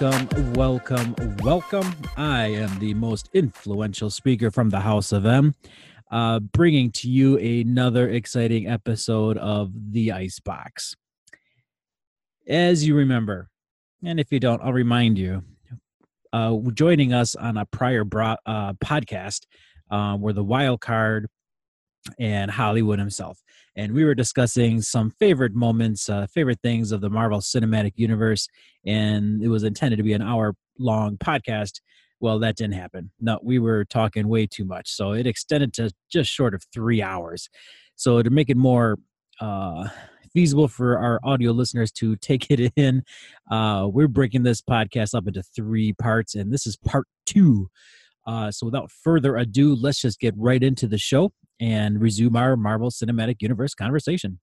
welcome, welcome, welcome. I am the most influential speaker from the House of M, uh, bringing to you another exciting episode of The Icebox. As you remember, and if you don't, I'll remind you, uh, joining us on a prior bro- uh, podcast uh, were the wild card and Hollywood himself. And we were discussing some favorite moments, uh, favorite things of the Marvel Cinematic Universe. And it was intended to be an hour long podcast. Well, that didn't happen. No, we were talking way too much. So it extended to just short of three hours. So to make it more uh, feasible for our audio listeners to take it in, uh, we're breaking this podcast up into three parts. And this is part two. Uh, so without further ado, let's just get right into the show and resume our Marvel Cinematic Universe conversation.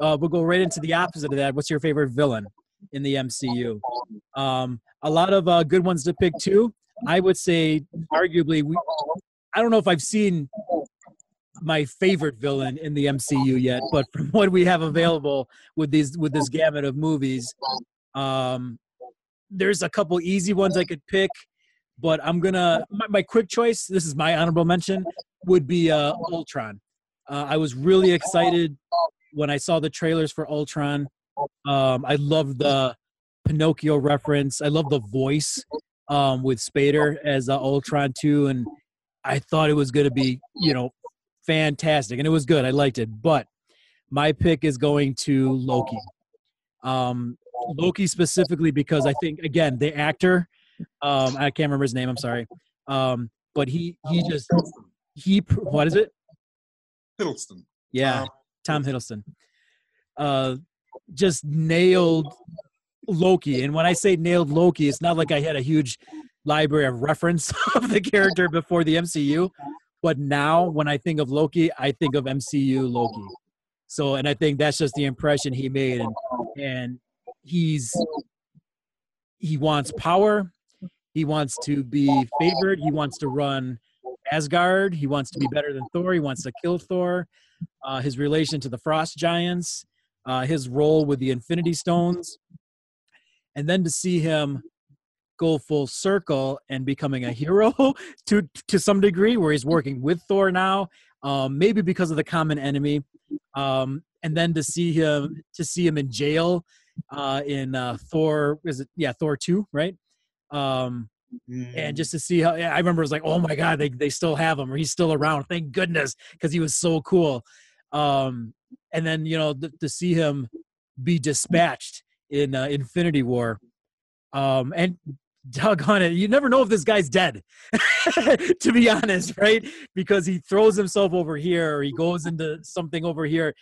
Uh, we'll go right into the opposite of that. What's your favorite villain in the MCU? Um, a lot of uh, good ones to pick too. I would say, arguably, we, I don't know if I've seen my favorite villain in the MCU yet, but from what we have available with these with this gamut of movies, um, there's a couple easy ones I could pick but I'm gonna my, my, quick choice. This is my honorable mention would be uh, Ultron. Uh, I was really excited when I saw the trailers for Ultron. Um, I love the Pinocchio reference. I love the voice um, with Spader as uh, Ultron too, and I thought it was going to be you know fantastic, and it was good. I liked it, but my pick is going to Loki. Um, Loki specifically because I think again the actor um, I can't remember his name. I'm sorry. Um, but he he just he what is it? Hiddleston. Yeah, Tom Hiddleston. Uh, just nailed Loki, and when I say nailed Loki, it's not like I had a huge library of reference of the character before the MCU, but now when I think of Loki, I think of MCU Loki. So, and I think that's just the impression he made, and and he's he wants power he wants to be favored. He wants to run Asgard. He wants to be better than Thor. He wants to kill Thor. Uh, his relation to the Frost Giants, uh, his role with the Infinity Stones, and then to see him go full circle and becoming a hero to to some degree, where he's working with Thor now, um, maybe because of the common enemy, um, and then to see him to see him in jail uh, in uh, Thor is it yeah Thor two right um, mm. and just to see how I remember it was like, oh my god, they they still have him or he's still around. Thank goodness because he was so cool. Um, and then you know th- to see him be dispatched in uh, Infinity War, um, and doggone it, you never know if this guy's dead. to be honest, right? Because he throws himself over here or he goes into something over here.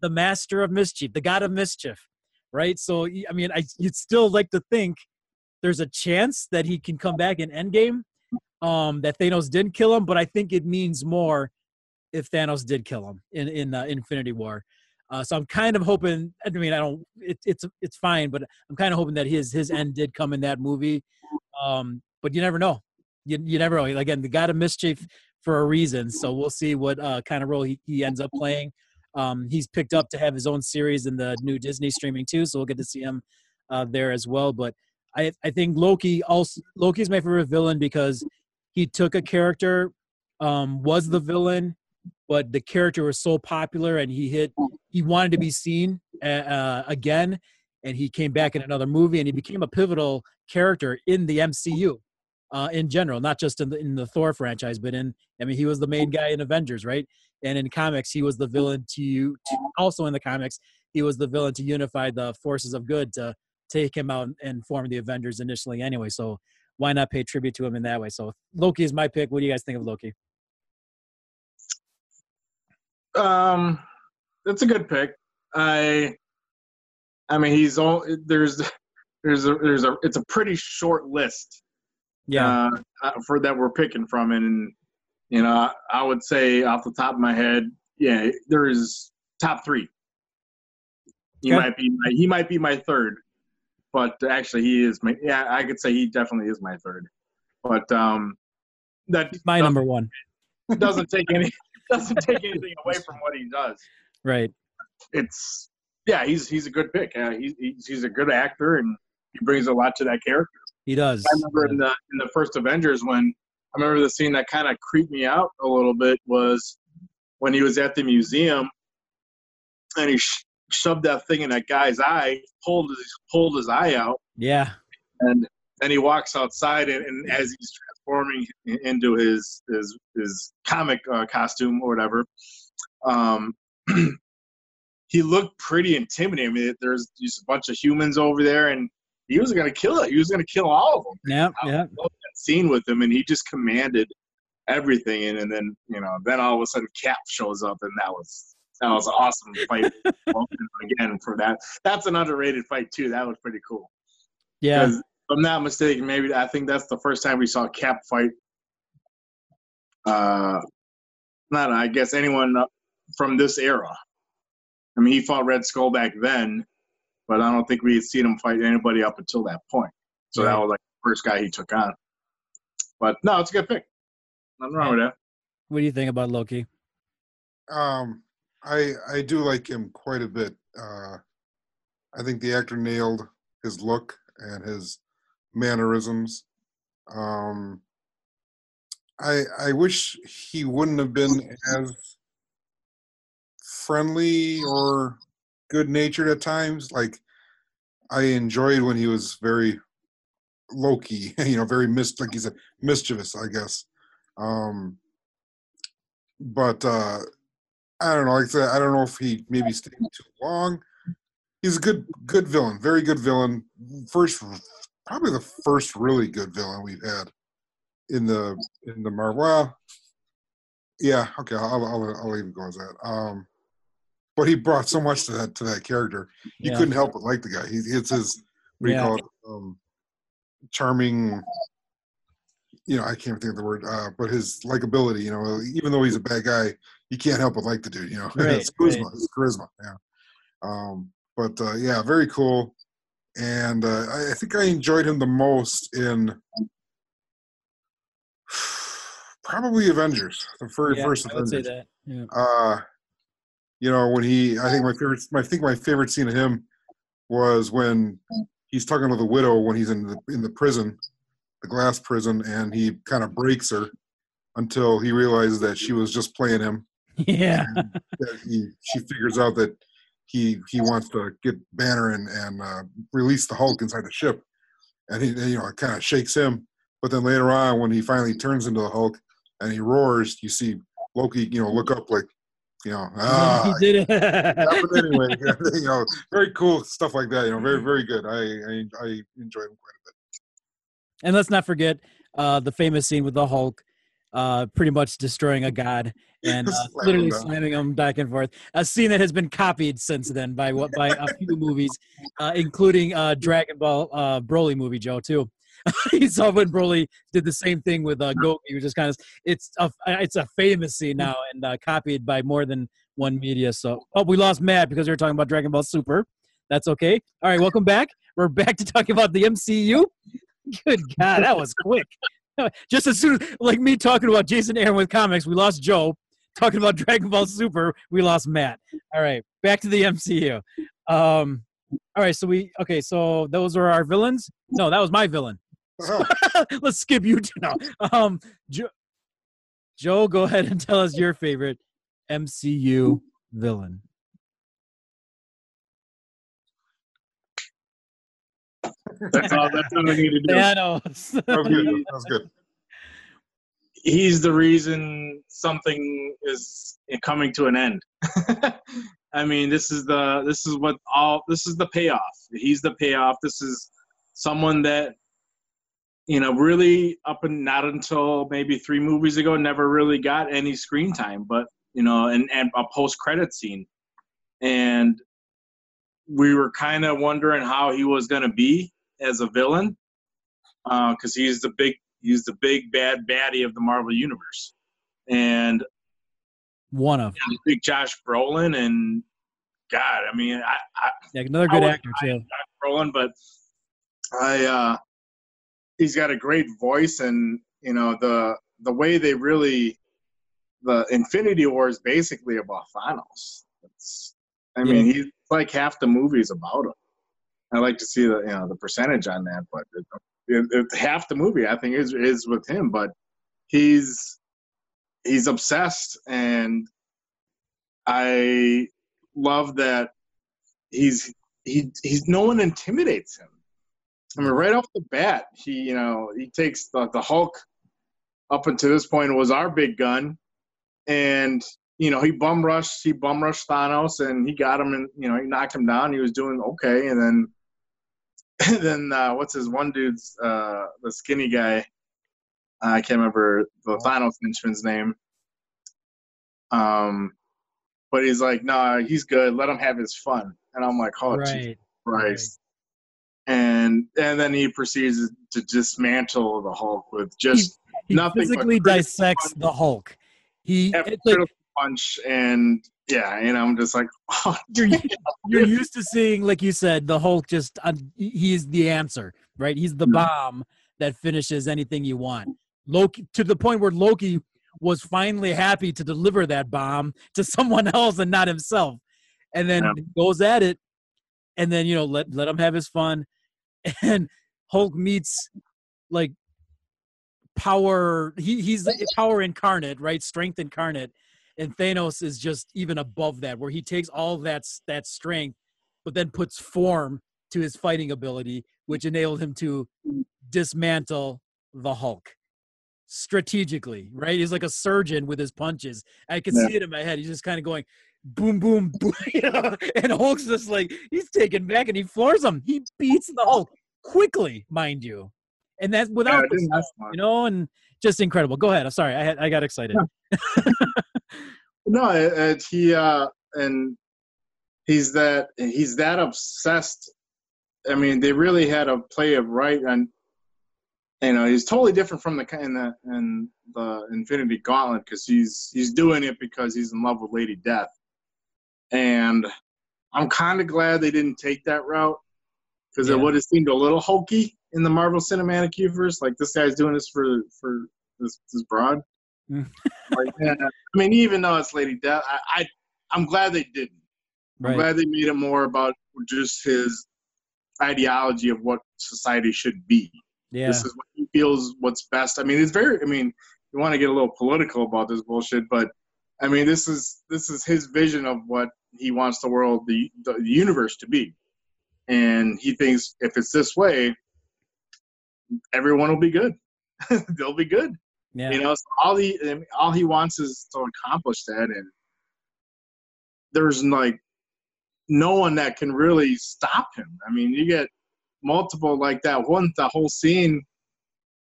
The master of mischief, the god of mischief, right? So I mean, I you'd still like to think there's a chance that he can come back in Endgame. Um, that Thanos didn't kill him, but I think it means more if Thanos did kill him in in uh, Infinity War. Uh, so I'm kind of hoping. I mean, I don't. It, it's it's fine, but I'm kind of hoping that his his end did come in that movie. Um, but you never know. You you never know. Again, the God of Mischief for a reason. So we'll see what uh, kind of role he, he ends up playing. Um, he's picked up to have his own series in the new Disney streaming too, so we'll get to see him uh, there as well. But I I think Loki also Loki's my favorite villain because he took a character, um, was the villain, but the character was so popular and he hit he wanted to be seen uh, uh again, and he came back in another movie and he became a pivotal character in the MCU. Uh, in general, not just in the, in the Thor franchise, but in I mean, he was the main guy in Avengers, right? And in comics, he was the villain to, to also in the comics, he was the villain to unify the forces of good to take him out and form the Avengers initially anyway. So why not pay tribute to him in that way? So Loki is my pick. What do you guys think of Loki? Um, that's a good pick. I, I mean, he's all there's, there's a there's a it's a pretty short list. Yeah. Uh, for that we're picking from, and you know, I would say off the top of my head, yeah, there's top three. He okay. might be my, he might be my third but actually he is my yeah I could say he definitely is my third, but um that my number one doesn't take any doesn't take anything away from what he does. Right. It's yeah he's he's a good pick. Uh, he's, he's he's a good actor and he brings a lot to that character. He does. I remember in the in the first Avengers when I remember the scene that kind of creeped me out a little bit was when he was at the museum and he sh- shoved that thing in that guy's eye, pulled his pulled his eye out, Yeah. and then he walks outside and, and as he's transforming into his his his comic uh, costume or whatever, um, he looked pretty intimidating. I mean, there's just a bunch of humans over there, and he was going to kill it. He was going to kill all of them. Yeah. Yeah. scene with him, and he just commanded everything. And, and then you know, then all of a sudden, Cap shows up, and that was that was an awesome fight again for that. That's an underrated fight too. That was pretty cool. Yeah. if I'm not mistaken, maybe I think that's the first time we saw Cap fight. Uh, not I guess anyone from this era. I mean, he fought Red Skull back then, but I don't think we had seen him fight anybody up until that point. So that was like the first guy he took on. But no, it's a good pick. Nothing wrong with that. What do you think about Loki? Um, I I do like him quite a bit. Uh, I think the actor nailed his look and his mannerisms. Um, I I wish he wouldn't have been as friendly or good natured at times. Like I enjoyed when he was very Loki, you know, very mis like he said, mischievous, I guess. Um, but uh, I don't know. Like I said, I don't know if he maybe stayed too long. He's a good, good villain. Very good villain. First, probably the first really good villain we've had in the in the Marvel. Well, yeah. Okay, I'll I'll, I'll leave it go as that. Um, but he brought so much to that to that character. You Yeah. couldn't help but like the guy. He, it's his what do you Yeah. call it? Um, charming. You know, I can't think of the word, uh, but his likability. You know, even though he's a bad guy, you can't help but like the dude. You know, Right, his charisma, right. his charisma. Yeah. Um, but uh, yeah, very cool. And uh, I, I think I enjoyed him the most in probably Avengers, the very Yeah, first I would say Avengers that. Yeah. uh you know when he i think my favorite i think my favorite scene of him was when he's talking to the widow when he's in the in the prison the glass prison and he kind of breaks her until he realizes that she was just playing him Yeah. he she figures out that he he wants to get banner and and uh, release the hulk inside the ship and he you know it kind of shakes him but then later on when he finally turns into the hulk and he roars you see loki you know look up like you know ah he did it. yeah, but anyway, you know, very cool stuff like that. You know, very very good. I I, I enjoyed him quite a bit. and let's not forget uh, the famous scene with the Hulk, uh, pretty much destroying a god and uh, Slam literally down. slamming him back and forth. A scene that has been copied since then by what by a few movies, uh, including uh, Dragon Ball uh, Broly movie, Joe too. you saw when Broly did the same thing with uh, Goku, which is kind of it's a it's a famous scene now and uh, copied by more than one media. So, oh, we lost Matt because we were talking about Dragon Ball Super. That's okay. All right, welcome back. We're back to talking about the MCU. Good God, that was quick. Just as soon like me talking about Jason Aaron with comics, we lost Joe. Talking about Dragon Ball Super, we lost Matt. All right, back to the MCU. Um, all right, so we okay. So those are our villains. No, that was my villain. Oh, Let's skip you two now. Um, Joe, Joe, go ahead and tell us your favorite MCU villain. That's all. That's all I need to do. Thanos. that was good. That good. he's the reason something is coming to an end. I mean, this is the this is what all this is the payoff. He's the payoff. This is someone that you know really up and not until maybe three movies ago never really got any screen time, but you know, and and a post credit scene, and we were kind of wondering how he was going to be as a villain because he's the big he's the big bad baddie of the Marvel universe, and One of and big Josh Brolin and God, I mean, I, I yeah, another good actor too. Brolin, but I uh, he's got a great voice, and you know the the way they really the Infinity War is basically about Thanos. It's, I mean, he's like half the movies about him. I like to see the you know the percentage on that, but it, it, half the movie I think is is with him, but he's he's obsessed, and I love that he's he he's no one intimidates him. I mean, right off the bat, he you know he takes the, the Hulk up until this point was our big gun, and you know he bum rushed he bum rushed Thanos and he got him and you know he knocked him down. He was doing okay, and then then uh, what's his one dude's uh, the skinny guy? I can't remember the final henchman's name. Um, but he's like, nah, he's good. Let him have his fun. And I'm like, oh, right. Christ. Right. And and then he proceeds to dismantle the Hulk with just he, he nothing. Physically dissects fun. the Hulk. He like, punch and yeah, and I'm just like, oh, you're you're used to seeing, like you said, the Hulk just uh, he's the answer, right? He's the mm-hmm. bomb that finishes anything you want. Loki to the point where Loki was finally happy to deliver that bomb to someone else and not himself, and then yeah. goes at it, and then you know let let him have his fun, and Hulk meets like power. He he's power incarnate, right? Strength incarnate, and Thanos is just even above that, where he takes all that that strength, but then puts form to his fighting ability, which enabled him to dismantle the Hulk strategically, right? He's like a surgeon with his punches. I can yeah. see it in my head. He's just kind of going boom, boom, boom, you know? and Hulk's just like he's taken back and he floors him. He beats the Hulk quickly, mind you, and that's without yeah, you know, and just incredible. Go ahead. I'm sorry, I had, I got excited. Yeah. no, it, it, he uh, and he's that he's that obsessed. I mean, they really had a play of right and you know he's totally different from the in the in the Infinity Gauntlet because he's he's doing it because he's in love with Lady Death, and I'm kind of glad they didn't take that route because yeah. it would have seemed a little hokey in the Marvel Cinematic Universe. Like this guy's doing this for for this this broad. Mm. like, yeah, I mean, even though it's Lady Death, I, I I'm glad they didn't. Right. I'm glad they made it more about just his ideology of what society should be. Yeah. This is what he feels what's best. I mean, it's very. I mean, you want to get a little political about this bullshit, but I mean, this is this is his vision of what he wants the world, the the universe to be, and he thinks if it's this way, everyone will be good. They'll be good. Yeah. You know, so all he all he wants is to accomplish that, and there's like no one that can really stop him. I mean, you get multiple like that one the whole scene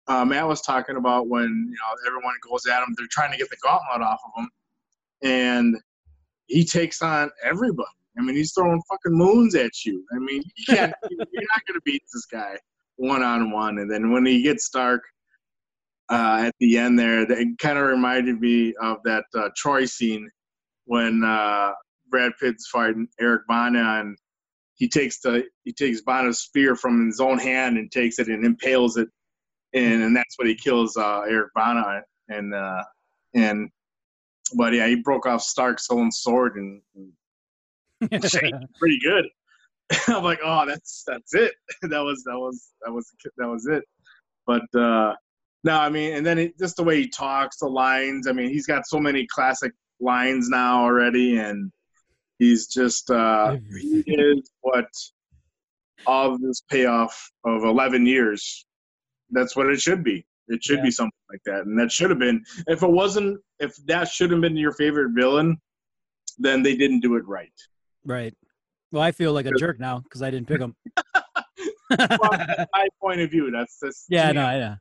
uh, Matt was talking about when you know everyone goes at him, they're trying to get the gauntlet off of him, and he takes on everybody. I mean, he's throwing fucking moons at you. I mean, you can't, you're not going to beat this guy one on one. And then when he gets Stark uh, at the end there, it kind of reminded me of that uh, Troy scene when uh, Brad Pitt's fighting Eric Bana and he takes the he takes Bana's spear from his own hand and takes it and impales it, and and that's what he kills uh, Eric Bana and uh, and but yeah, he broke off Stark's own sword and, and pretty good. I'm like, oh, that's that's it. that was that was that was that was it. But uh, no, I mean, and then it, just the way he talks, the lines. I mean, he's got so many classic lines now already, and He's just uh, he is what all of this payoff of 11 years. That's what it should be. It should yeah. be something like that, and that should have been. If it wasn't, if that should have been your favorite villain, then they didn't do it right. Right. Well, I feel like a jerk now because I didn't pick him. my point of view, that's this. Yeah, no, yeah.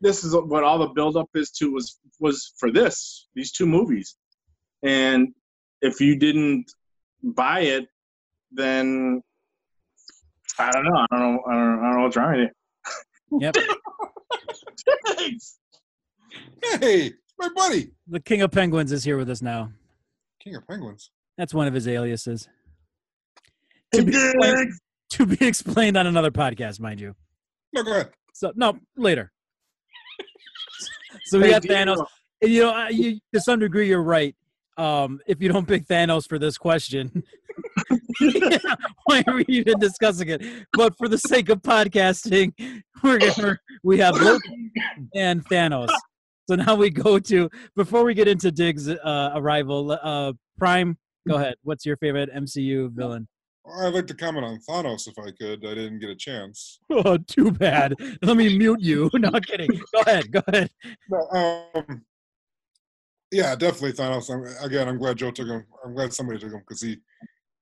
This is what all the buildup is to was was for this these two movies, and if you didn't buy it, then I don't know. I don't know. I don't, I don't know what's wrong with you. Yep. hey, my buddy. The King of Penguins is here with us now. King of Penguins. That's one of his aliases. To be, explained, to be explained on another podcast, mind you. No. So no, later. so we got Thanos. You know, you, to some degree, you're right um, if you don't pick Thanos for this question, Yeah, why are we even discussing it? But for the sake of podcasting, we're gonna we have Loki and Thanos. So now we go to before we get into Diggs' uh, arrival. Uh, Prime, go ahead. What's your favorite MCU villain? I'd like to comment on Thanos if I could. I didn't get a chance. Oh, too bad. Let me mute you. Not kidding. Go ahead. Go ahead. No, um, yeah, definitely Thanos. I'm, again, I'm glad Joe took him. I'm glad somebody took him because he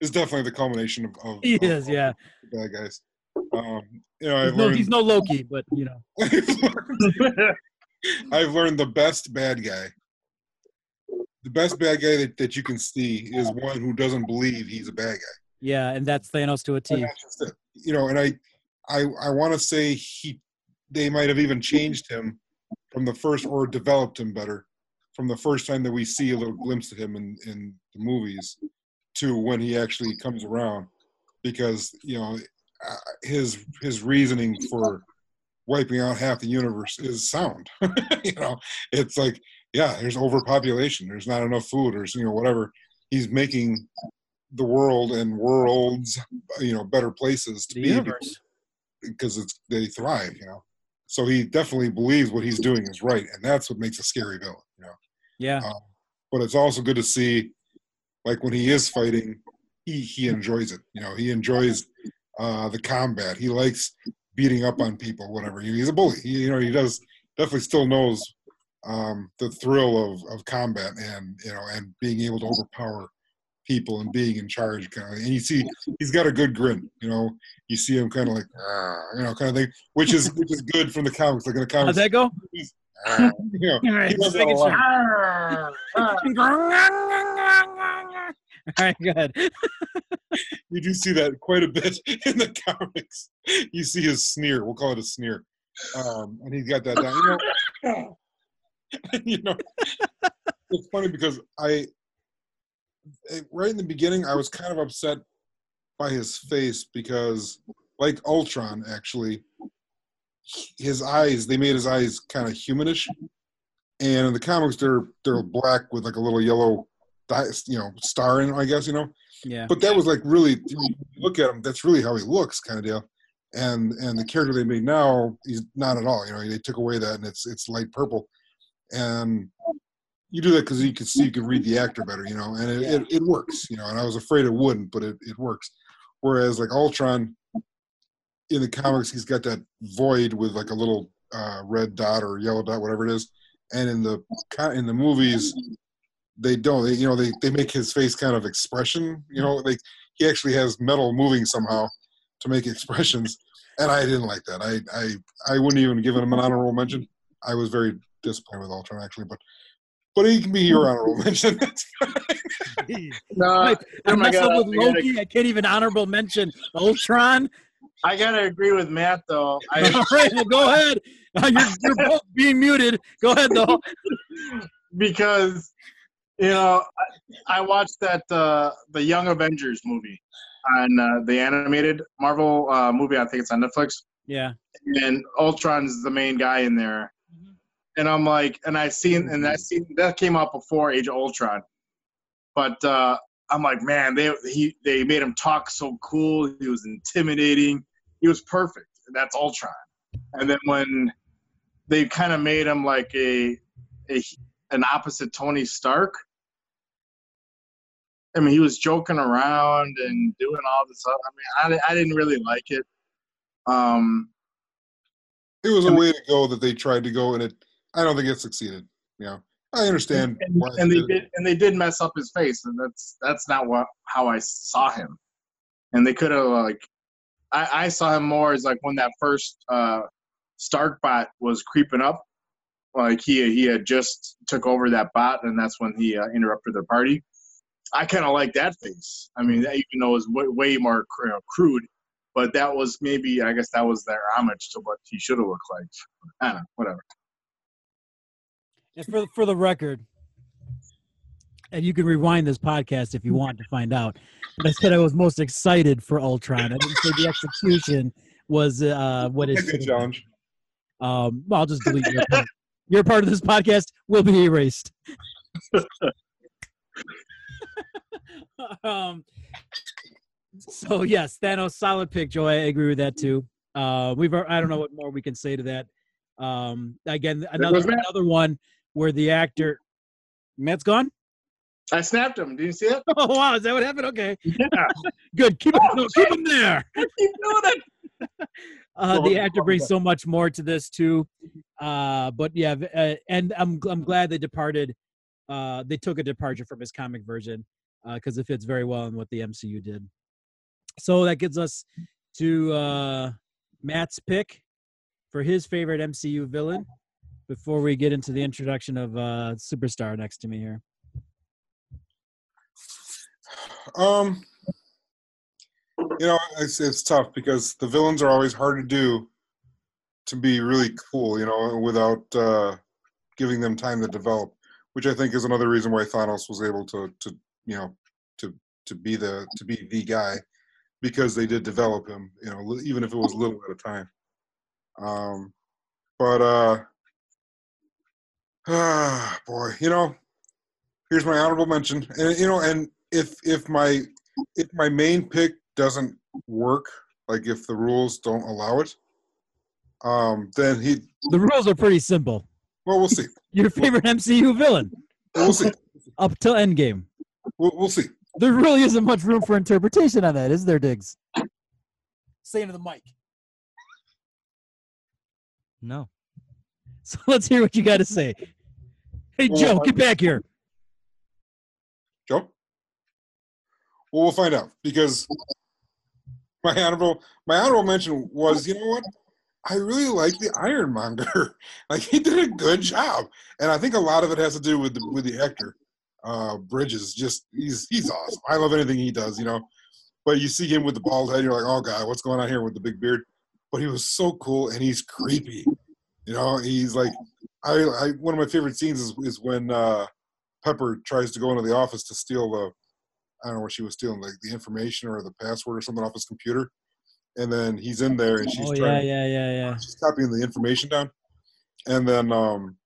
is definitely the culmination of, of He of- is, of yeah. bad guys. Um, you know, He's I've no, learned, he's no Loki, but you know. I've learned the best bad guy. The best bad guy that, that you can see is one who doesn't believe he's a bad guy. Yeah, and that's Thanos to a T. You know, and I, I, I want to say he, they might have even changed him from the first, or developed him better from the first time that we see a little glimpse of him in in the movies to when he actually comes around, because you know, uh, his his reasoning for wiping out half the universe is sound. you know, it's like, yeah, there's overpopulation. There's not enough food, or you know, whatever. He's making the world and worlds, you know, better places to The be universe. because it's they thrive. You know, so he definitely believes what he's doing is right, and that's what makes a scary villain. You know, Yeah. um, but it's also good to see, like when he is fighting, he he enjoys it. You know, he enjoys uh, the combat. He likes beating up on people. Whatever. He's a bully. He, you know, he does definitely still knows um, the thrill of of combat and you know and being able to overpower people and being in charge kind of and you see he's got a good grin you know you see him kind of like "Ah," you know kind of thing which is which is good from the comics like in the How'd comics that go? "Ah," you know All right, he does that a making lot. sure. All right, go ahead. you do see that quite a bit in the comics. You see his sneer. We'll call it a sneer. Um, and he's got that down. You know, you know, it's funny because I, right in the beginning, I was kind of upset by his face because, like Ultron, actually, his eyes they made his eyes kind of humanish, and in the comics they're they're black with like a little yellow, you know, star in. I guess you know Yeah. but that was like really look at him that's really how he looks kind of deal and and the character they made now he's not at all you know they took away that and it's it's light purple and you do that because you can see you can read the actor better you know and it, Yeah. it, it works you know and i was afraid it wouldn't but it, it works. Whereas like ultron in the comics he's got that void with like a little uh, red dot or yellow dot whatever it is and in the in the movies they don't they, you know they, they make his face kind of expression you know like he actually has metal moving somehow to make expressions and i didn't like that. I i i wouldn't even give him an honorable mention. I was very disappointed with ultron actually but but he can be your honorable mention That's fine. No, Wait, I Tim, I mess up with I gotta- Loki. I can't even honorable mention Ultron. I gotta agree with Matt though. I, All right, well, go ahead. Uh, You're, you're both being muted. Go ahead, though. because you know I, I watched that uh, the Young Avengers movie on uh, the animated Marvel uh, movie. I think it's on Netflix, Yeah. and Ultron's the main guy in there. And I'm like, and I seen, and I seen that came out before Age of Ultron, but uh, I'm like, man, they he they made him talk so cool. He was intimidating. He was perfect. That's Ultron. And then when they kind of made him like a a an opposite Tony Stark. I mean, he was joking around and doing all this stuff. I mean, I, I didn't really like it. Um, it was a way to go that they tried to go and it i don't think it succeeded you know i understand and, and they did did, and they did mess up his face, and that's that's not what how I saw him. And they could have like, I, I saw him more as like when that first uh, Stark bot was creeping up, like he he had just took over that bot, and that's when he uh, interrupted their party. I kind of like that face. I mean, that even though it was way, more cr- crude, but that was maybe I guess that was their homage to what he should have looked like. I don't know, whatever. And for for the record, and you can rewind this podcast if you want to find out. But I said I was most excited for Ultron. I didn't say the execution was uh, what is. good challenge Um, well, I'll just delete your part. Your part of this podcast will be erased. um, So yes, Thanos, solid pick, Joe. I agree with that too. Uh, we've I don't know what more we can say to that. Um, again, another another one where the actor Matt's gone. I snapped him. Did you see it? Oh wow, is that what happened? Okay, Yeah. good. Keep him, no, keep him there. Keep doing it. Uh, the actor brings so much more to this too. Uh, but yeah, uh, and I'm I'm glad they departed. Uh, they took a departure from his comic version because it fits very well in what the MCU did. So that gets us to uh, Matt's pick for his favorite MCU villain. Before we get into the introduction of uh, superstar next to me here, Um, you know, it's it's tough because the villains are always hard to do to be really cool, you know, without uh, giving them time to develop. Which I think is another reason why Thanos was able to to you know to to be the to be the guy because they did develop him, you know, even if it was little at a time. Um, but uh, ah, boy, you know, here's my honorable mention, and you know, and if if my if my main pick doesn't work, like if the rules don't allow it, um, then he. the rules are pretty simple. Well, we'll see. Your favorite MCU villain We'll see. up till Endgame. We'll, we'll see. There really isn't much room for interpretation on that, is there, Diggs? Say into the mic. No. So let's hear what you got to say. Hey, Well, Joe, get back here. Joe. Well, we'll find out because my honorable my honorable mention was you know what I really like the Ironmonger. like he did a good job, and I think a lot of it has to do with the with the actor. Uh, Bridges just he's he's awesome. I love anything he does, you know. But you see him with the bald head, you're like, oh god, what's going on here with the big beard? But he was so cool, and he's creepy. You know, he's like, I, I one of my favorite scenes is is when uh, Pepper tries to go into the office to steal the I don't know what she was stealing, like the information or the password or something off his computer. And then he's in there and she's Oh yeah, trying yeah, yeah, yeah. she's copying the information down. And then um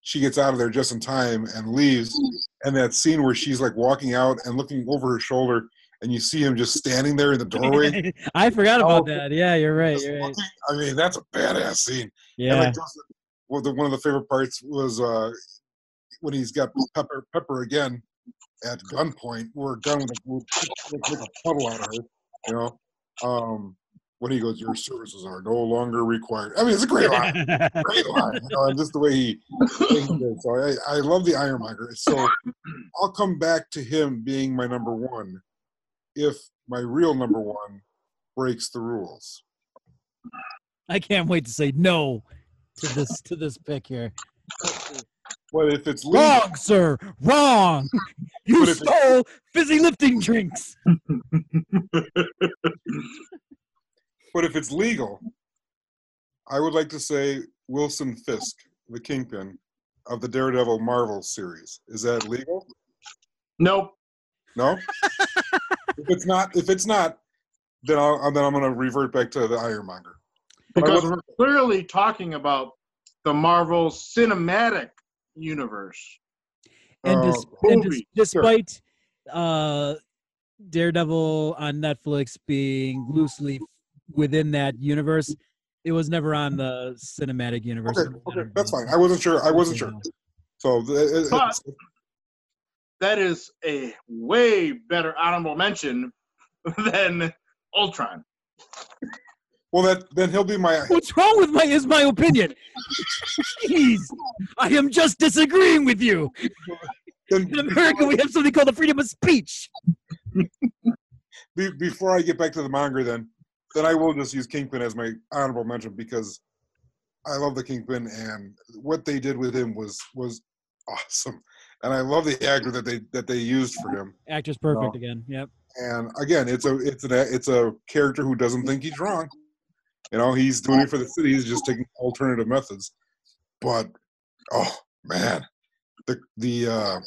she gets out of there just in time and leaves. And that scene where she's like walking out and looking over her shoulder and you see him just standing there in the doorway. I forgot about Oh, that. Yeah, you're right. You're right. I mean, that's a badass scene. And Yeah. like Justin, well, the, one of the favorite parts was uh, when he's got Pepper Pepper again at gunpoint, where gun would would make a puddle out of her. You know, um, when he goes, "Your services are no longer required." I mean, it's a great line, great line. You know, and just the way he. way he. So I, I love the Ironmonger. So I'll come back to him being my number one if my real number one breaks the rules. I can't wait to say no to this to this pick here. But if it's legal, Wrong, sir. Wrong. You But if it- stole fizzy lifting drinks. But if it's legal, I would like to say Wilson Fisk, the kingpin of the Daredevil Marvel series. Is that legal? Nope. No. if it's not, if it's not, then I'll then I'm going to revert back to the Ironmonger. But I Because we're clearly talking about the Marvel Cinematic Universe. And, Uh, dis- and dis- movie, despite uh, Daredevil on Netflix being loosely within that universe, it was never on the cinematic universe. Okay, okay, that's fine. I wasn't sure. I wasn't sure. So it- it- But- That is a way better honorable mention than Ultron. Well, that then he'll be my. What's wrong with my is my opinion? Jeez, I am just disagreeing with you. Then In America, we have something called the freedom of speech. be, before I get back to the monger, then then I will just use Kingpin as my honorable mention because I love the Kingpin and what they did with him was was awesome, and I love the actor that they that they used for him. Actor's perfect No. again. Yep. And again, it's a it's an it's a character who doesn't think he's wrong. You know, he's doing it for the city. He's just taking alternative methods. But oh man, the the uh,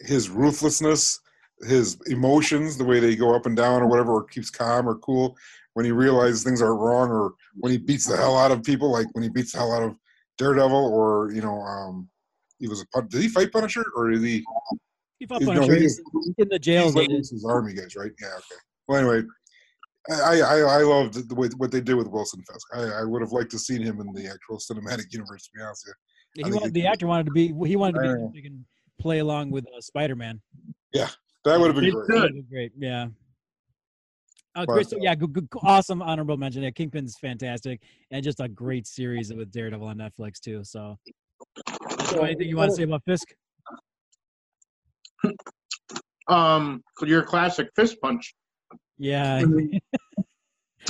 his ruthlessness, his emotions, the way they go up and down or whatever, or keeps calm or cool when he realizes things are wrong, or when he beats the hell out of people, like when he beats the hell out of Daredevil, or you know, um, he was a Pun- did he fight Punisher or did he? He fought No, Punisher he in the jail. He's did. his army guys, right? Yeah, okay. Well, anyway, I I, I loved the way what they did with Wilson Fisk. I, I would have liked to seen him in the actual cinematic universe. To be honest with He wanted, the actor wanted to be. He wanted to be. I he can play along with uh, Spider-Man. Yeah, that would have been great. Good. Be great. Yeah. Uh, But, Chris, uh, yeah, good, good, awesome honorable mention. Yeah, Kingpin's fantastic, and just a great series with Daredevil on Netflix too. So, so anything you want to say about Fisk? Um, your classic fist punch. Yeah,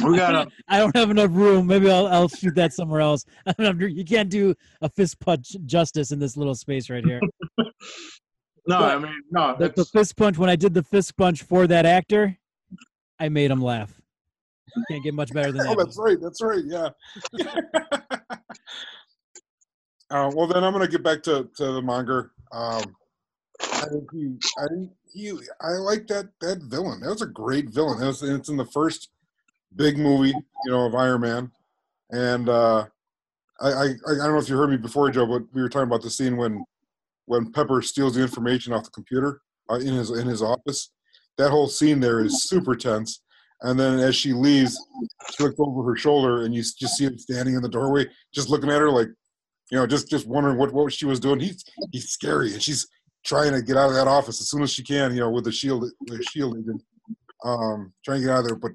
We got a I don't have enough room. Maybe I'll I'll shoot that somewhere else. I don't know, you can't do a fist punch justice in this little space right here. no. I mean, no. The, the fist punch. When I did the fist punch for that actor, I made him laugh. You can't get much better than that. Oh, that's right. That's right. Yeah. uh, well, then I'm going to get back to, to the monger. Um, I think he, I think he, I like that that villain. That was a great villain. That was, it's in the first big movie, you know, of Iron Man. And uh, I, I, I don't know if you heard me before, Joe, but we were talking about the scene when when Pepper steals the information off the computer uh, in his in his office. That whole scene there is super tense. And then as she leaves, she looks over her shoulder and you just see him standing in the doorway, just looking at her like, you know, just just wondering what what she was doing. He's he's scary, and she's trying to get out of that office as soon as she can, you know, with the shield the shield agent, um, trying to get out of there. But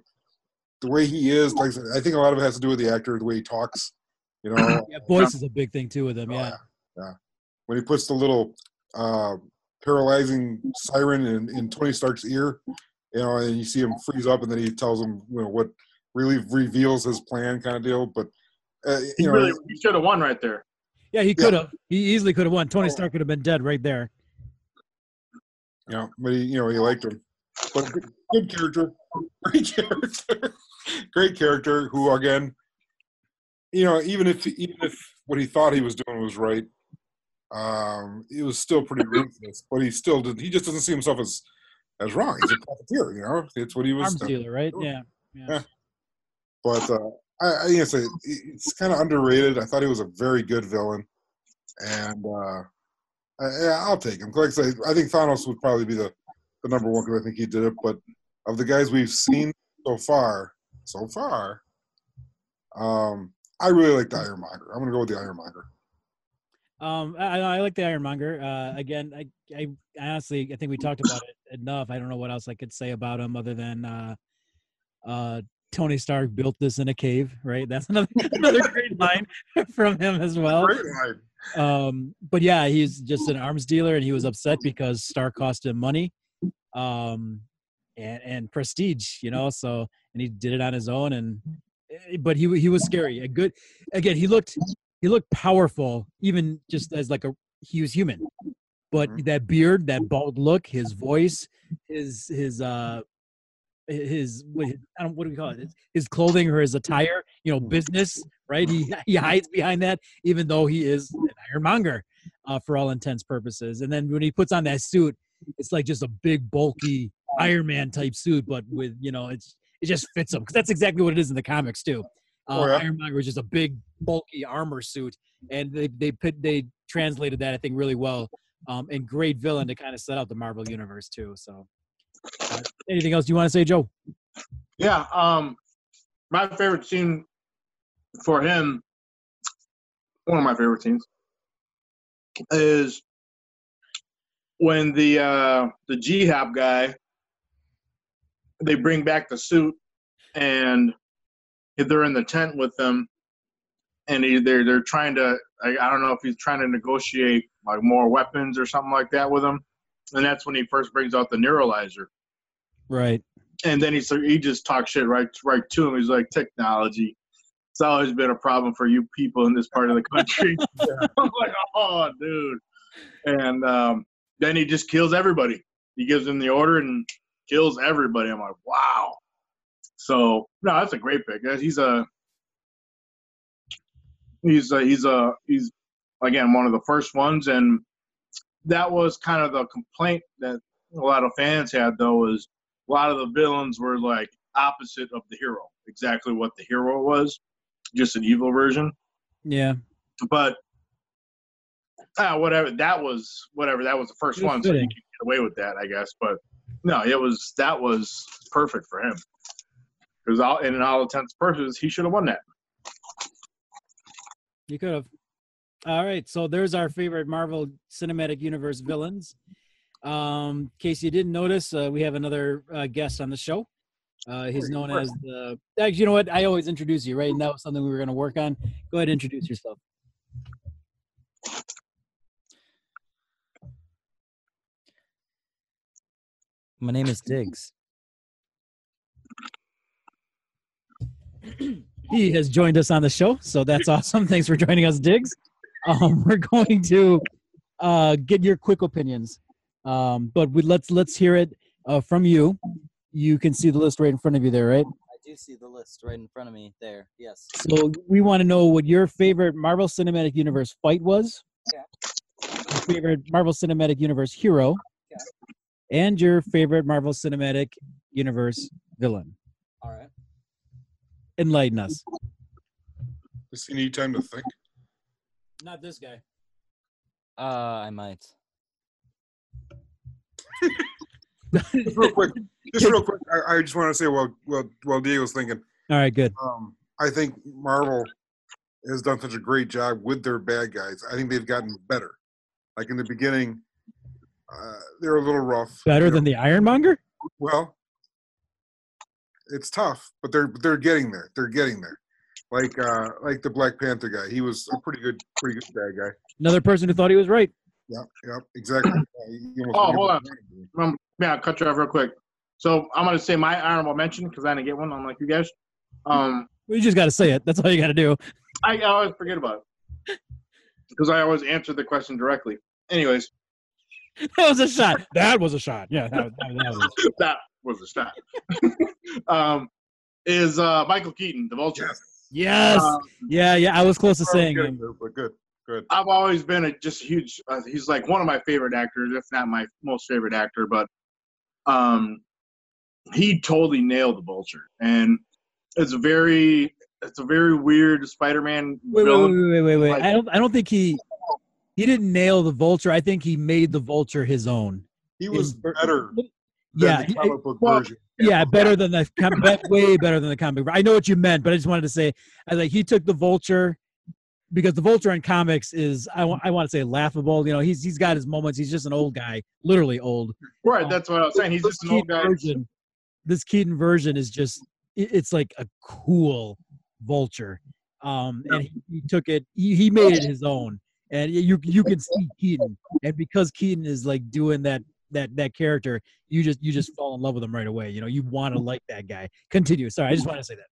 the way he is, like I said, I think a lot of it has to do with the actor, the way he talks. You know, Yeah, voice is a big thing too with him. Oh, Yeah. yeah. When he puts the little uh, paralyzing siren in, in Tony Stark's ear, you know, and you see him freeze up, and then he tells him, you know, what really reveals his plan, kind of deal. But uh, he know, really he should have won right there. Yeah, he could have. He easily could have won. Tony Oh. Stark could have been dead right there. You know, but he, you know, he liked him. But good, good character, great character, great character. Who again, you know, even if even if what he thought he was doing was right, um, it was still pretty ruthless. But he still did. He just doesn't see himself as as wrong. He's a profiteer. You know, it's what he was. Arms dealer, right? Yeah. Yeah. Yeah. But uh, I, I guess it, it's kind of underrated. I thought he was a very good villain, and uh, I, yeah, I'll take him. Like I say, I think Thanos would probably be the, the number one because I think he did it. But of the guys we've seen so far, so far, um, I really like the Ironmonger. I'm gonna go with the Ironmonger. Um, I, I like the Ironmonger. Uh, again, I, I honestly, I think we talked about it enough. I don't know what else I could say about him other than uh, uh, Tony Stark built this in a cave, right? That's another another great line from him as well. Great line. Um, but yeah, he's just an arms dealer, and he was upset because Stark cost him money, um, and and prestige, you know. So and he did it on his own, and eh, but he he was scary. A good, again, he looked he looked powerful, even just as like a he was human, but Mhm. that beard, that bald look, his voice, his his uh his what I don't what do we call it? His, his clothing or his attire, you know, business, right? He he hides behind that, even though he is an ironmonger, uh, for all intents purposes. And then when he puts on that suit, it's like just a big bulky Iron Man type suit, but with you know, it's it just fits him because that's exactly what it is in the comics too. Uh, Oh, yeah? Ironmonger is just a big bulky armor suit, and they they put they translated that I think really well. Um, and great villain to kind of set up the Marvel universe too. So, uh, anything else you want to say, Joe? Yeah. Um, my favorite scene for him, one of my favorite scenes, is when the uh, the G-Hop guy they bring back the suit and they're in the tent with them and he, they're they're trying to I, I don't know if he's trying to negotiate like more weapons or something like that with him and that's when he first brings out the neuralizer Right. and then he so he just talks shit right right to him. He's like, technology. Always been a problem for you people in this part of the country. I'm like, oh, dude. And um, then he just kills everybody. He gives them the order and kills everybody. I'm like, wow. So no, that's a great pick. He's a he's a, he's a he's again one of the first ones, and that was kind of the complaint that a lot of fans had though was a lot of the villains were like opposite of the hero, exactly what the hero was, just an evil version. Yeah. But ah, whatever that was, whatever that was the first was one, so you fitting. can get away with that, I guess. But no, it was that was perfect for him. Because all in all intents and purposes, he should have won that. You could have. All right, so there's our favorite Marvel Cinematic Universe villains. Um, in case you didn't notice, uh, we have another uh, guest on the show. Uh, he's known as the. Actually, you know what? I always introduce you, right? And that was something we were going to work on. Go ahead, and introduce yourself. My name is Diggs. he has joined us on the show, so that's awesome. Thanks for joining us, Diggs. Um, we're going to uh, get your quick opinions, um, but we, let's let's hear it uh, from you. You can see the list right in front of you there, right? I do see the list right in front of me there. Yes. So we want to know what your favorite Marvel Cinematic Universe fight was. Your favorite Marvel Cinematic Universe hero. And your favorite Marvel Cinematic Universe villain. All right. Enlighten us. Does he need time to think? Not this guy. Uh, I might. Just real quick. Just real quick. I, I just want to say, while while while Diego's thinking, All right, good. um, I think Marvel has done such a great job with their bad guys. I think they've gotten better. Like in the beginning, uh, they're a little rough. Better you know. than the Ironmonger? Well, it's tough, but they're they're getting there. They're getting there. Like uh, like the Black Panther guy, he was a pretty good, pretty good bad guy. Another person who thought he was right. Yep, yep, exactly. You almost Oh, hold on. he wanted to do. Yeah, I'll cut you off real quick. So I'm gonna say my honorable mention because I didn't get one, unlike you guys. Um, You just got to say it. That's all you got to do. I, I always forget about it because I always answer the question directly. Anyways, That was a shot. That was a shot. Yeah, that, was- that, was. that was a stat. um, is uh, Michael Keaton, the Vulture. Yes. Yes. Um, Yeah, yeah. I was close to saying good, him. but good, good. I've always been a just huge. Uh, he's like one of my favorite actors, if not my most favorite actor. But um, he totally nailed the Vulture, and it's a very, it's a very weird Spider-Man Wait, wait, villain. wait, wait, wait, wait. Like- I don't. I don't think he. He didn't nail the vulture. I think he made the vulture his own. He was In- better than Yeah, the comic book well, version. yeah, better than the com- be- way better than the comic. I know what you meant, but I just wanted to say, I like he took the vulture because the vulture in comics is I want I want to say laughable. You know, he's he's got his moments. He's just an old guy, literally old. Right, that's what I was saying. He's just an old guy. Version, this Keaton version is just it- it's like a cool vulture. Um, and he, he took it. He, he made it his own, and you you can see Keaton, and because Keaton is like doing that that that character, you just you just fall in love with him right away. You know, you want to like that guy. Continue. Sorry, I just want to say that.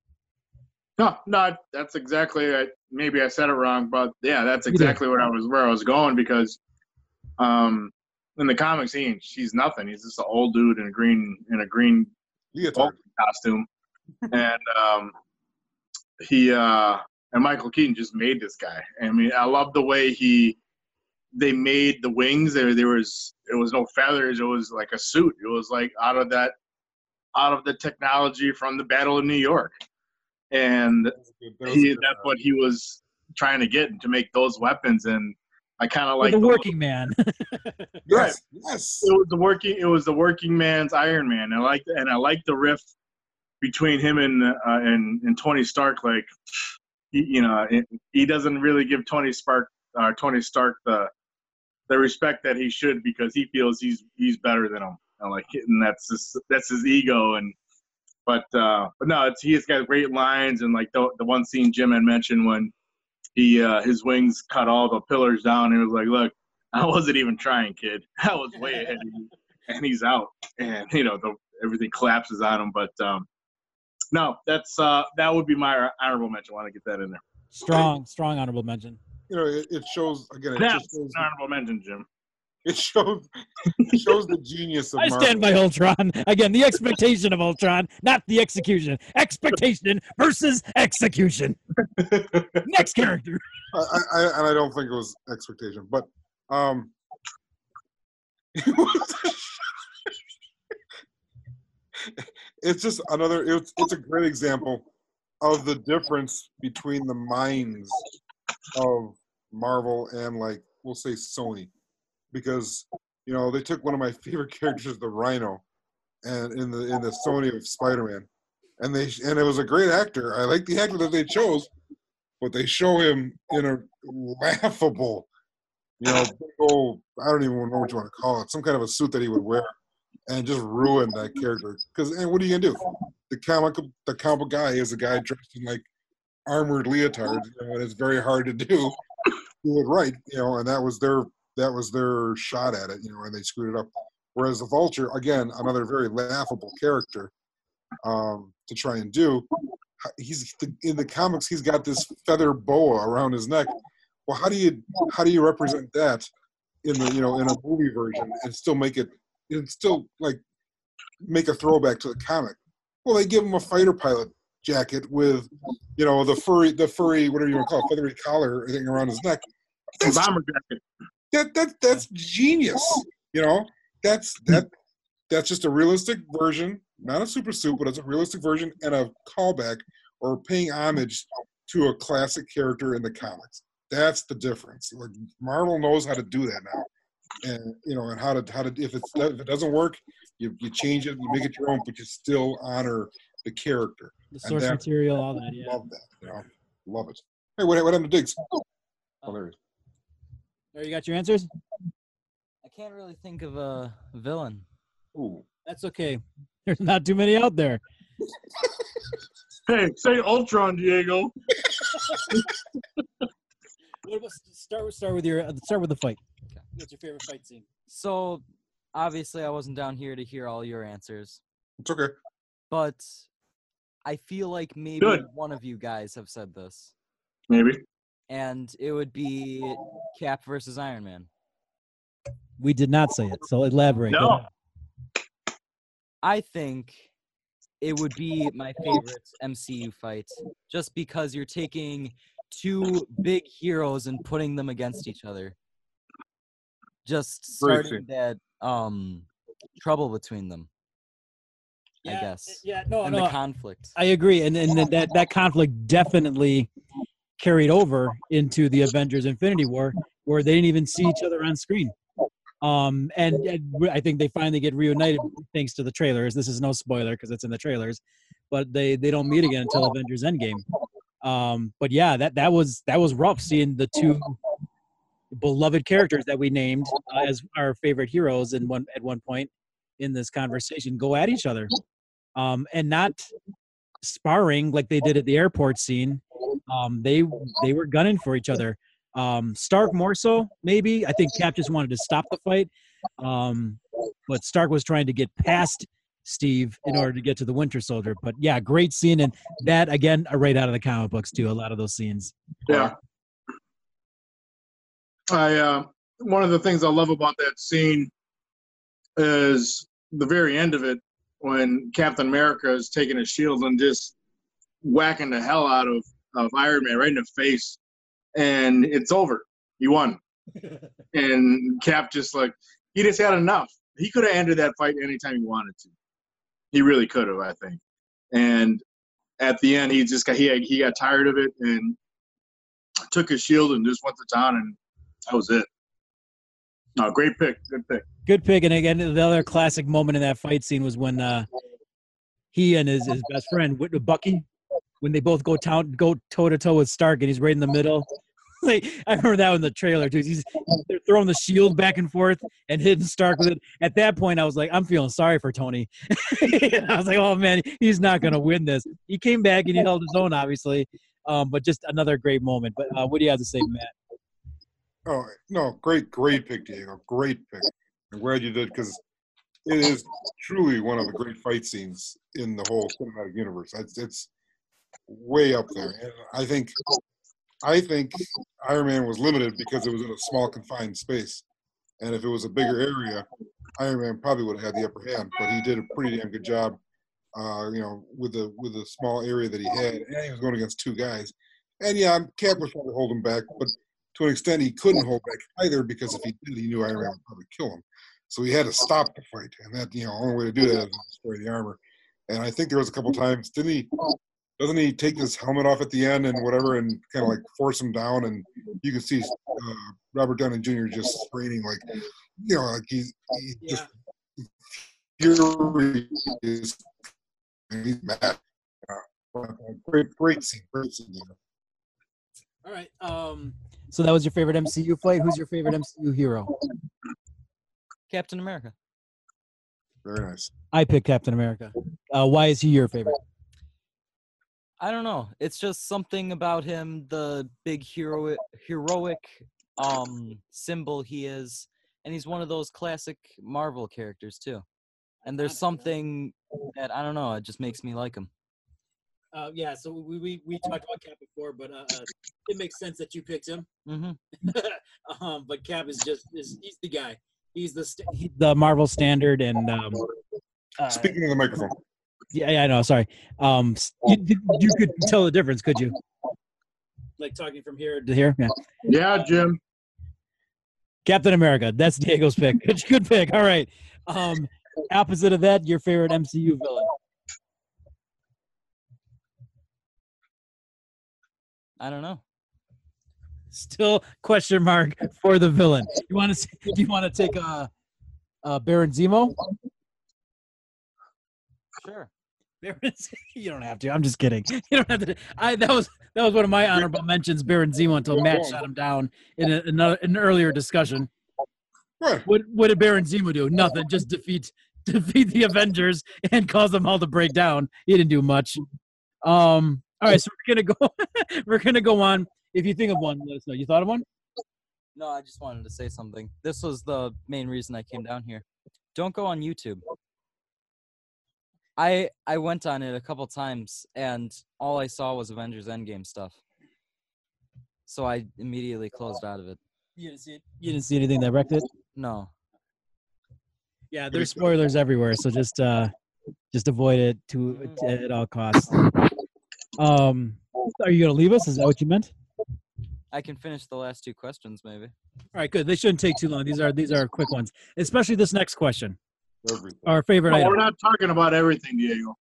No, no, that's exactly. I, maybe I said it wrong, but yeah, that's You did. exactly what I was where I was going because, um, in the comics, he ain't, he's nothing. He's just an old dude in a green in a green Leotard. costume, and um, he uh, and Michael Keaton just made this guy. I mean, I love the way he they made the wings. There, there was it was no feathers. It was like a suit. It was like out of that out of the technology from the Battle of New York, and That was a good- that was a he, that's what he was trying to get to make those weapons and i kind of Like like the the- working man. Yes, yes. it was the working it was the working man's iron man i like and i like the riff between him and uh, and, and tony stark like he, you know it, he doesn't really give tony stark uh, tony stark the the respect that he should because he feels he's he's better than him and like and that's his, that's his ego and but uh but no it's he's got great lines and like the, the one scene jim had mentioned when he uh his wings cut all the pillars down and he was like look i wasn't even trying kid. I was way ahead of you. And he's out. And you know the everything collapses on him. But um no that's uh that would be my honorable mention. I want to get that in there. Strong, strong honorable mention. You know, it, it shows again. It that's just shows, an honorable mention jim it shows it shows the genius of I Marvel. stand by Ultron. Again, the expectation of Ultron, not the execution. Expectation versus execution. Next character. I, I, I- and I don't think it was expectation, but um, it's just another. It's it's a great example of the difference between the minds of Marvel and like we'll say Sony, because you know they took one of my favorite characters, the Rhino, and in the in the Sony of Spider-Man, and they and it was a great actor. I like the actor that they chose, but they show him in a laughable, you know, old, I don't even know what you want to call it, some kind of a suit that he would wear, and just ruin that character. Because and what are you gonna do? The comic the comic guy is a guy dressed in like armored leotard, you know, and it's very hard to do do it right, you know, and that was their that was their shot at it, you know, and they screwed it up. Whereas the Vulture, again, another very laughable character um, to try and do. He's in the comics. He's got this feather boa around his neck. Well, how do you how do you represent that in the you know in a movie version and still make it and still like make a throwback to the comic? Well, they give him a fighter pilot jacket with you know the furry the furry whatever you want to call it feathery collar thing around his neck. Bomber jacket. That that that's genius. Oh. You know that's that that's just a realistic version, not a super suit, but it's a realistic version and a callback or paying homage to a classic character in the comics. That's the difference. Like Marvel knows how to do that now, and you know, and how to how to if it's if it doesn't work, you you change it, you make it your own, but you still honor the character. The source material, all that. Yeah. Love that. You know, love it. Hey, what what happened to Diggs? Oh, there he is. There, you got your answers. I can't really think of a villain. Ooh. That's okay. There's not too many out there. Hey, say Ultron, Diego. What about, start with start with your uh, start with the fight. What's your favorite fight scene? So, obviously, I wasn't down here to hear all your answers, It's okay. but I feel like maybe Good. one of you guys have said this, Maybe. And it would be Cap versus Iron Man. We did not say it, so elaborate. No. I think it would be my favorite MCU fight just because you're taking two big heroes and putting them against each other. Just Great starting that um trouble between them. I Yeah, guess. Yeah, no, and no. the conflict. I agree, and and that that conflict definitely carried over into the Avengers: Infinity War, where they didn't even see each other on screen. Um, and, and I think they finally get reunited thanks to the trailers. This is no spoiler because it's in the trailers, but they they don't meet again until Avengers: Endgame. Um, but yeah, that that was that was rough seeing the two beloved characters that we named uh, as our favorite heroes in one at one point in this conversation go at each other um, and not sparring like they did at the airport scene. Um, they they were gunning for each other. Um, Stark more so, maybe. I think Cap just wanted to stop the fight, um, but Stark was trying to get past Steve in order to get to the Winter Soldier. But yeah, great scene, and that again, right out of the comic books too. A lot of those scenes. Yeah. I uh, one of the things I love about that scene is the very end of it when Captain America is taking his shield and just whacking the hell out of, of Iron Man right in the face, and it's over. He won, and Cap just like he just had enough. He could have ended that fight anytime he wanted to. He really could have, I think. And at the end, he just got he he got tired of it and took his shield and just went to town, and that was it. No, great pick, good pick. Good pick. And again, the other classic moment in that fight scene was when uh, he and his, his best friend, Whit- Bucky, when they both go town go toe to toe with Stark, and he's right in the middle. Like I remember that in the trailer too. He's they're throwing the shield back and forth and hitting Stark with it. At that point, I was like, I'm feeling sorry for Tony. I was like, oh man, he's not gonna win this. He came back and he held his own, obviously. Um, but just another great moment. But uh, what do you have to say, Matt? Oh no, great, great pick, Diego. Great pick. I'm glad you did because it is truly one of the great fight scenes in the whole cinematic universe. It's, it's way up there, and I think, I think Iron Man was limited because it was in a small confined space, and if it was a bigger area, Iron Man probably would have had the upper hand. But he did a pretty damn good job, uh, you know, with the with the small area that he had, and he was going against two guys. And yeah, Cap was trying to hold him back, but to an extent he couldn't hold back either because if he did, he knew Iron Man would probably kill him. So he had to stop the fight, and that you know, only way to do that is to destroy the armor. And I think there was a couple times, didn't he? Doesn't he take his helmet off at the end and whatever, and kind of like force him down? And you can see uh, Robert Downey Jr. just straining, like you know, like he's he just Fury he's mad. Uh, great, great scene, great scene. you. All right. Um. So that was your favorite MCU fight. Who's your favorite MCU hero? Captain America. Very nice. I picked Captain America. Uh, why is he your favorite? I don't know. It's just something about him, the big hero heroic um symbol he is, and he's one of those classic Marvel characters too. And there's something that I don't know, it just makes me like him. Uh, yeah. So we, we we talked about Cap before, but uh, uh, it makes sense that you picked him. Mm-hmm. um, but Cap is just is he's the guy. He's the st- he's the Marvel standard, and um, uh, Speaking of the microphone, yeah, yeah, I know. Sorry. Um, you, you could tell the difference, could you? Like talking from here to here. Yeah. Yeah, Jim. Captain America. That's Diego's pick. Good, good pick. All right. Um, opposite of that, your favorite MCU villain. I don't know. Still question mark for the villain. You want to? Do you want to take a, uh Baron Zemo? Sure. Baron, Z- you don't have to. I'm just kidding. You don't have to. I that was that was one of my honorable mentions. Baron Zemo until Matt shot him down in a, another, an earlier discussion. what? What what did Baron Zemo do? Nothing. Just defeat defeat the Avengers and cause them all to break down. He didn't do much. Um. All right, so we're gonna go. we're gonna go on. If you think of one, let us know. You thought of one? No, I just wanted to say something. This was the main reason I came down here. Don't go on YouTube. I I went on it a couple times and all I saw was Avengers Endgame stuff. So I immediately closed out of it. You didn't see it. You didn't see anything that wrecked it. No. Yeah, there's spoilers everywhere, so just uh, just avoid it to at all costs. Um, are you gonna leave us? Is that what you meant? I can finish the last two questions maybe. All right, good. They shouldn't take too long. These are these are quick ones, especially this next question. Everything. Our favorite No, item. we're not talking about everything, Diego.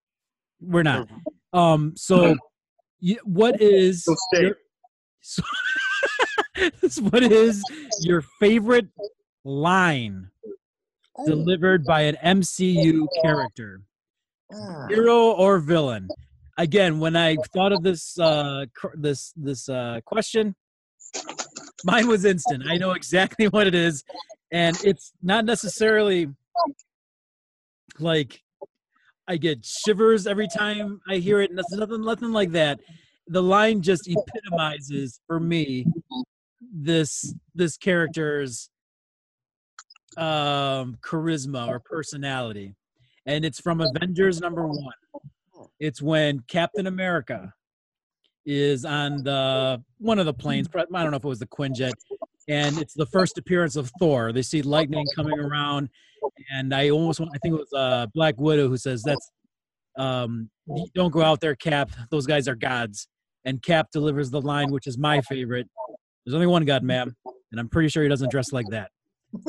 We're not. Um, so what is? So your, so what is your favorite line delivered by an MCU character? ah. hero or villain again when i thought of this uh this this uh question mine was instant i know exactly what it is and it's not necessarily like i get shivers every time i hear it nothing nothing, nothing like that. The line just epitomizes for me this this character's um charisma or personality. And it's from avengers number one. It's when captain america is on the one of the planes i don't know if it was the quinjet and it's the first appearance of thor. They see lightning coming around and i almost want i think it was uh black widow who says that's um don't go out there cap. Those guys are gods. And cap delivers the line which is my favorite. There's only one god ma'am and i'm pretty sure he doesn't dress like that.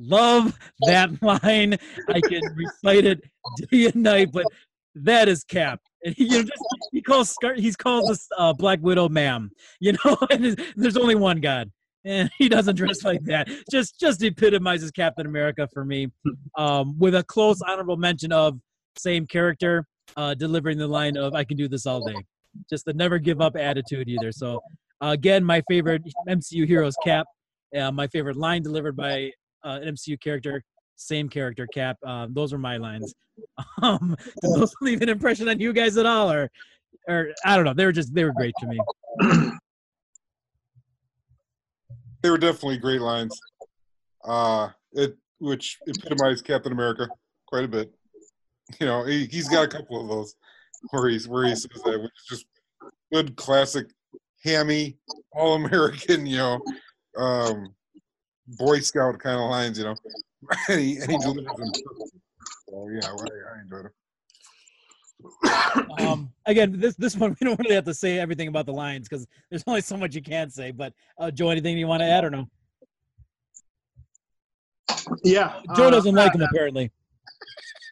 Love that line. I can recite it day and night but that is cap. And he, you know, just, he calls Scar- he calls this uh, black widow ma'am. You know there's only one god and he doesn't dress like that. Just just epitomizes captain america for me um, with a close honorable mention of same character uh, delivering the line of i can do this all day. Just the never give up attitude either. So uh, again my favorite mcu heroes cap uh, my favorite line delivered by uh, an mcu character same character cap um, those are my lines. Um, did those leave an impression on you guys at all or or i don't know. They were just they were great to me They were definitely great lines. Uh, it which epitomized Captain America quite a bit. You know, he, he's got a couple of those where he's where he says that, which is just good classic hammy, all American, you know, um, Boy Scout kind of lines, you know. and he and he delivers them. So yeah, I, I enjoyed it. Um, again this this one we don't really have to say everything about the lines because there's only so much you can say but uh, joe anything you want to add or no Yeah. joe uh, doesn't like him apparently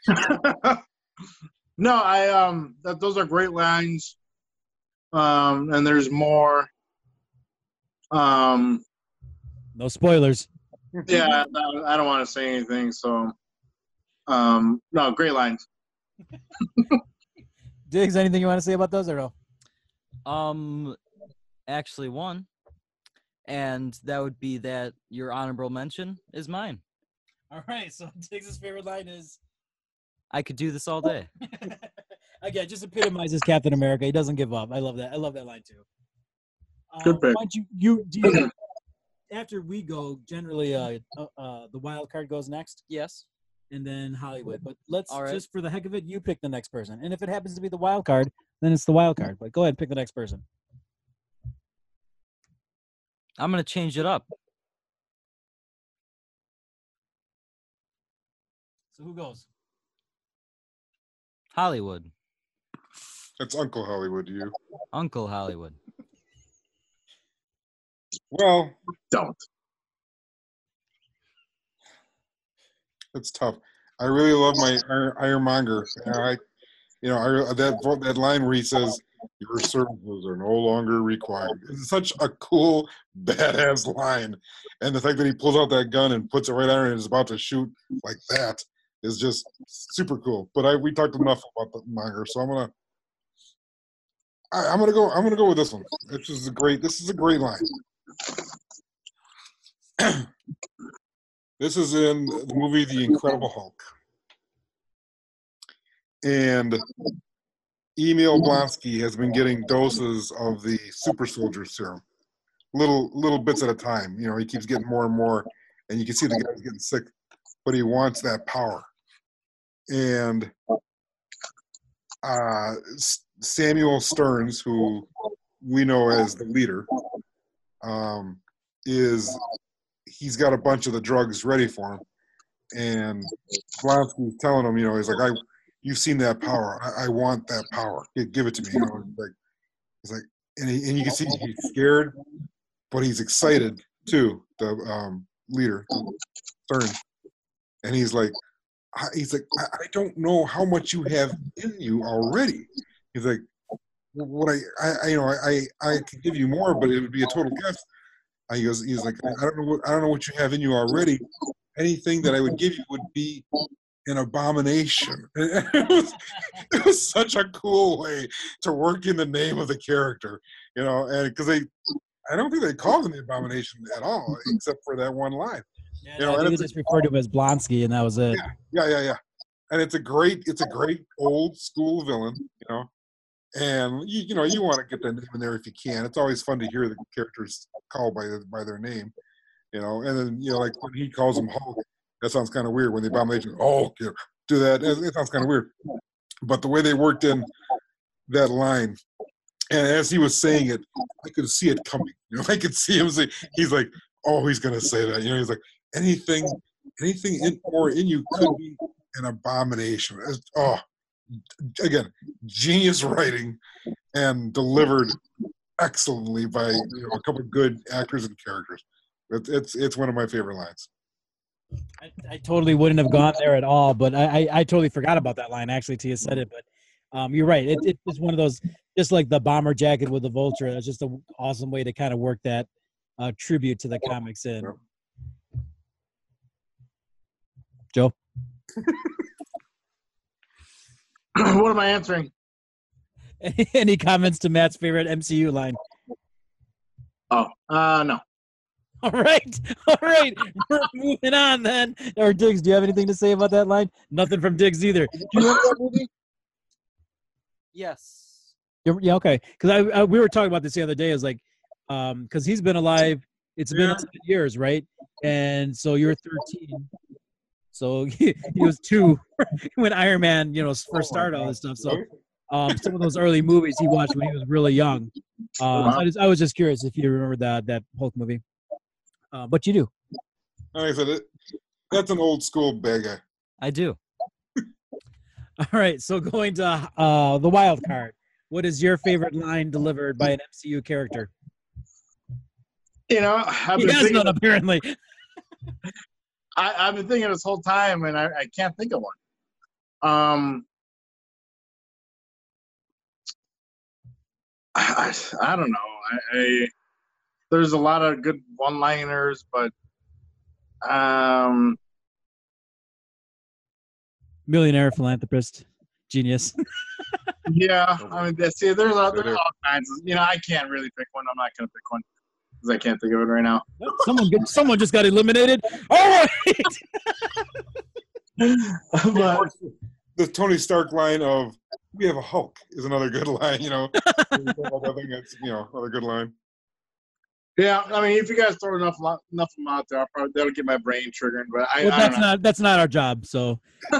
no, I um that those are great lines. Um and there's more. Um no spoilers yeah, I, I don't want to say anything. So, um, no, great lines. Diggs, anything you want to say about those or no? Um, actually, one, and that would be that your honorable mention is mine. All right. So Diggs' favorite line is I could do this all day. again just epitomizes Captain America. He doesn't give up. I love that. I love that line too. Um, Good pick. You you do you, after we go? Generally, uh, uh, uh, the wild card goes next. Yes. And then Hollywood. But let's All right. just for the heck of it, you pick the next person. And if it happens to be the wild card, then it's the wild card. But go ahead, pick the next person. I'm gonna change it up. So who goes? Hollywood, That's Uncle Hollywood you. Uncle Hollywood. Well, Don't. It's tough. I really love my Iron- Ironmonger. I, you know, I, that that line where he says, "Your services are no longer required." It's such a cool, badass line, and the fact that he pulls out that gun and puts it right on and is about to shoot like that is just super cool. But I we talked enough about the monger, so I'm gonna. I, I'm gonna go. I'm gonna go with this one. This is a great. This is a great line. This is in the movie The Incredible Hulk. And Emil Blonsky has been getting doses of the super soldier serum. Little little bits at a time. You know, he keeps getting more and more, and you can see the guy's getting sick, but he wants that power. And uh, Samuel Sterns, who we know as the leader, um, is he's got a bunch of the drugs ready for him. And Blonsky's telling him, you know, he's like, I, you've seen that power. I, I want that power. Give, it to me. You know, like, he's like, and, he, and you can see he's scared, but he's excited too. The um, leader, Stern, and he's like, I- he's like, I, I don't know how much you have in you already. He's like, what I, I, you know, I, I could give you more, but it would be a total guess. He goes, he's like, I don't know what I don't know what you have in you already. Anything that I would give you would be an abomination. It was, it was such a cool way to work in the name of the character, you know, and because they, I don't think they called him the abomination at all, except for that one line. Yeah, You know, I and think they it's just referred to as Blonsky, and that was it. Yeah, yeah, yeah. And it's a great, it's a great old school villain, you know. And you, you know, you want to get the name in there if you can. It's always fun to hear the characters called by by their name, you know. And then you know, like when he calls him Hulk, that sounds kind of weird. When the abomination, oh, you know, do that, it, it sounds kind of weird. But the way they worked in that line, and as he was saying it, I could see it coming. You know, I could see him say, he's like, oh, he's gonna say that. You know, he's like, anything, anything in or in you could be an abomination. Oh, again, genius writing and delivered excellently by you know, a couple of good actors and characters. It's it's it's one of my favorite lines. I, I totally wouldn't have gone there at all, but I, I, I totally forgot about that line actually. Tia said it, but um, you're right. It, it, it's one of those, just like the bomber jacket with the vulture. That's just an awesome way to kind of work that uh, tribute to the comics in. Joe, what am I answering? any comments to Matt's favorite MCU line? Oh, uh, no. All right, all right. We're moving on then. Or Diggs, do you have anything to say about that line? Nothing from Diggs either. Do you remember that movie? Yes. You're- Yeah, okay. Because I, I we were talking about this the other day. Is like, um, because he's been alive. It's been years, right? And so you're 13. So he, he was two when Iron Man, you know, first started all this stuff. So um, some of those early movies he watched when he was really young. Uh, so I, just, I was just curious if you remember that that Hulk movie. Uh, but you do. Like I said, it, that's an old school beggar. I do. All right. So going to uh, the wild card. What is your favorite line delivered by an MCU character? You know, I've He been, has thinking, none apparently. I, I've been thinking this whole time, and I, I can't think of one. Um, I, I, I don't know. I, I there's a lot of good one-liners, but Um, Millionaire, philanthropist, genius. yeah, I mean, see, there's all, Right there's all kinds of, you know, I can't really pick one. I'm not gonna pick one because I can't think of it right now. someone, get, someone just got eliminated. All right. but uh, The Tony Stark line of "We have a Hulk" is another good line. You know, I think that's you know another good line. yeah, I mean, if you guys throw enough enough of them out there, I'll probably that'll get my brain triggered. But I, Well, I that's don't know. not that's not our job. So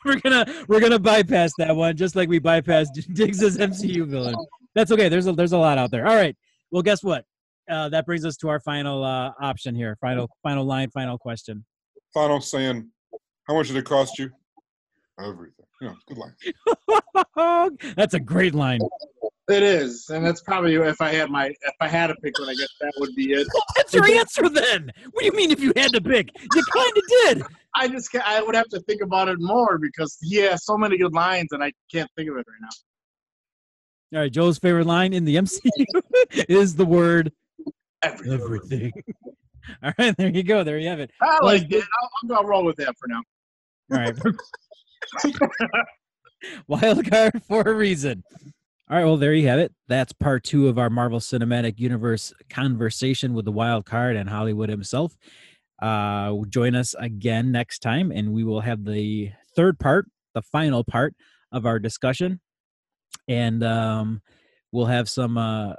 we're gonna we're gonna bypass that one, just like we bypassed Diggs's MCU villain. That's okay. There's a there's a lot out there. All right. Well, guess what? Uh, that brings us to our final uh, option here. Final final line. Final question. Final saying, "How much did it cost you?" Everything. Yeah, good line. That's a great line. It is, and that's probably if I had my if I had to pick one, I guess that would be it. That's your answer then? What do you mean if you had to pick? You kind of did. I just ca- I would have to think about it more because he has so many good lines, and I can't think of it right now. All right. Joe's favorite line in the MCU is the word Everything. everything. All right. There you go. There you have it. I Well, like it. I'll, I'm gonna roll with that for now. All right. Wild card for a reason. All right, well, there you have it. That's part two of our Marvel Cinematic Universe conversation with the wild card and Hollywood himself. Uh, join us again next time, and we will have the third part, the final part of our discussion, and um, we'll have some uh,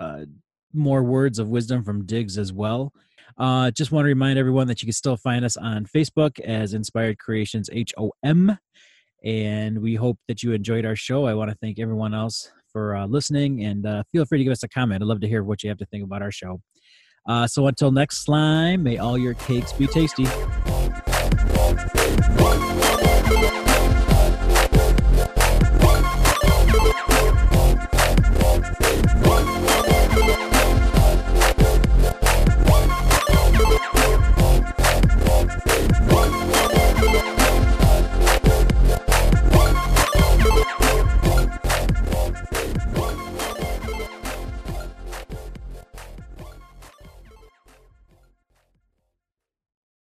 uh, more words of wisdom from Diggs as well. Uh, just want to remind everyone that you can still find us on Facebook as Inspired Creations HOM. And we hope that you enjoyed our show. I want to thank everyone else for uh, listening and uh, feel free to give us a comment. I'd love to hear what you have to think about our show. Uh, so until next slime, may all your cakes be tasty.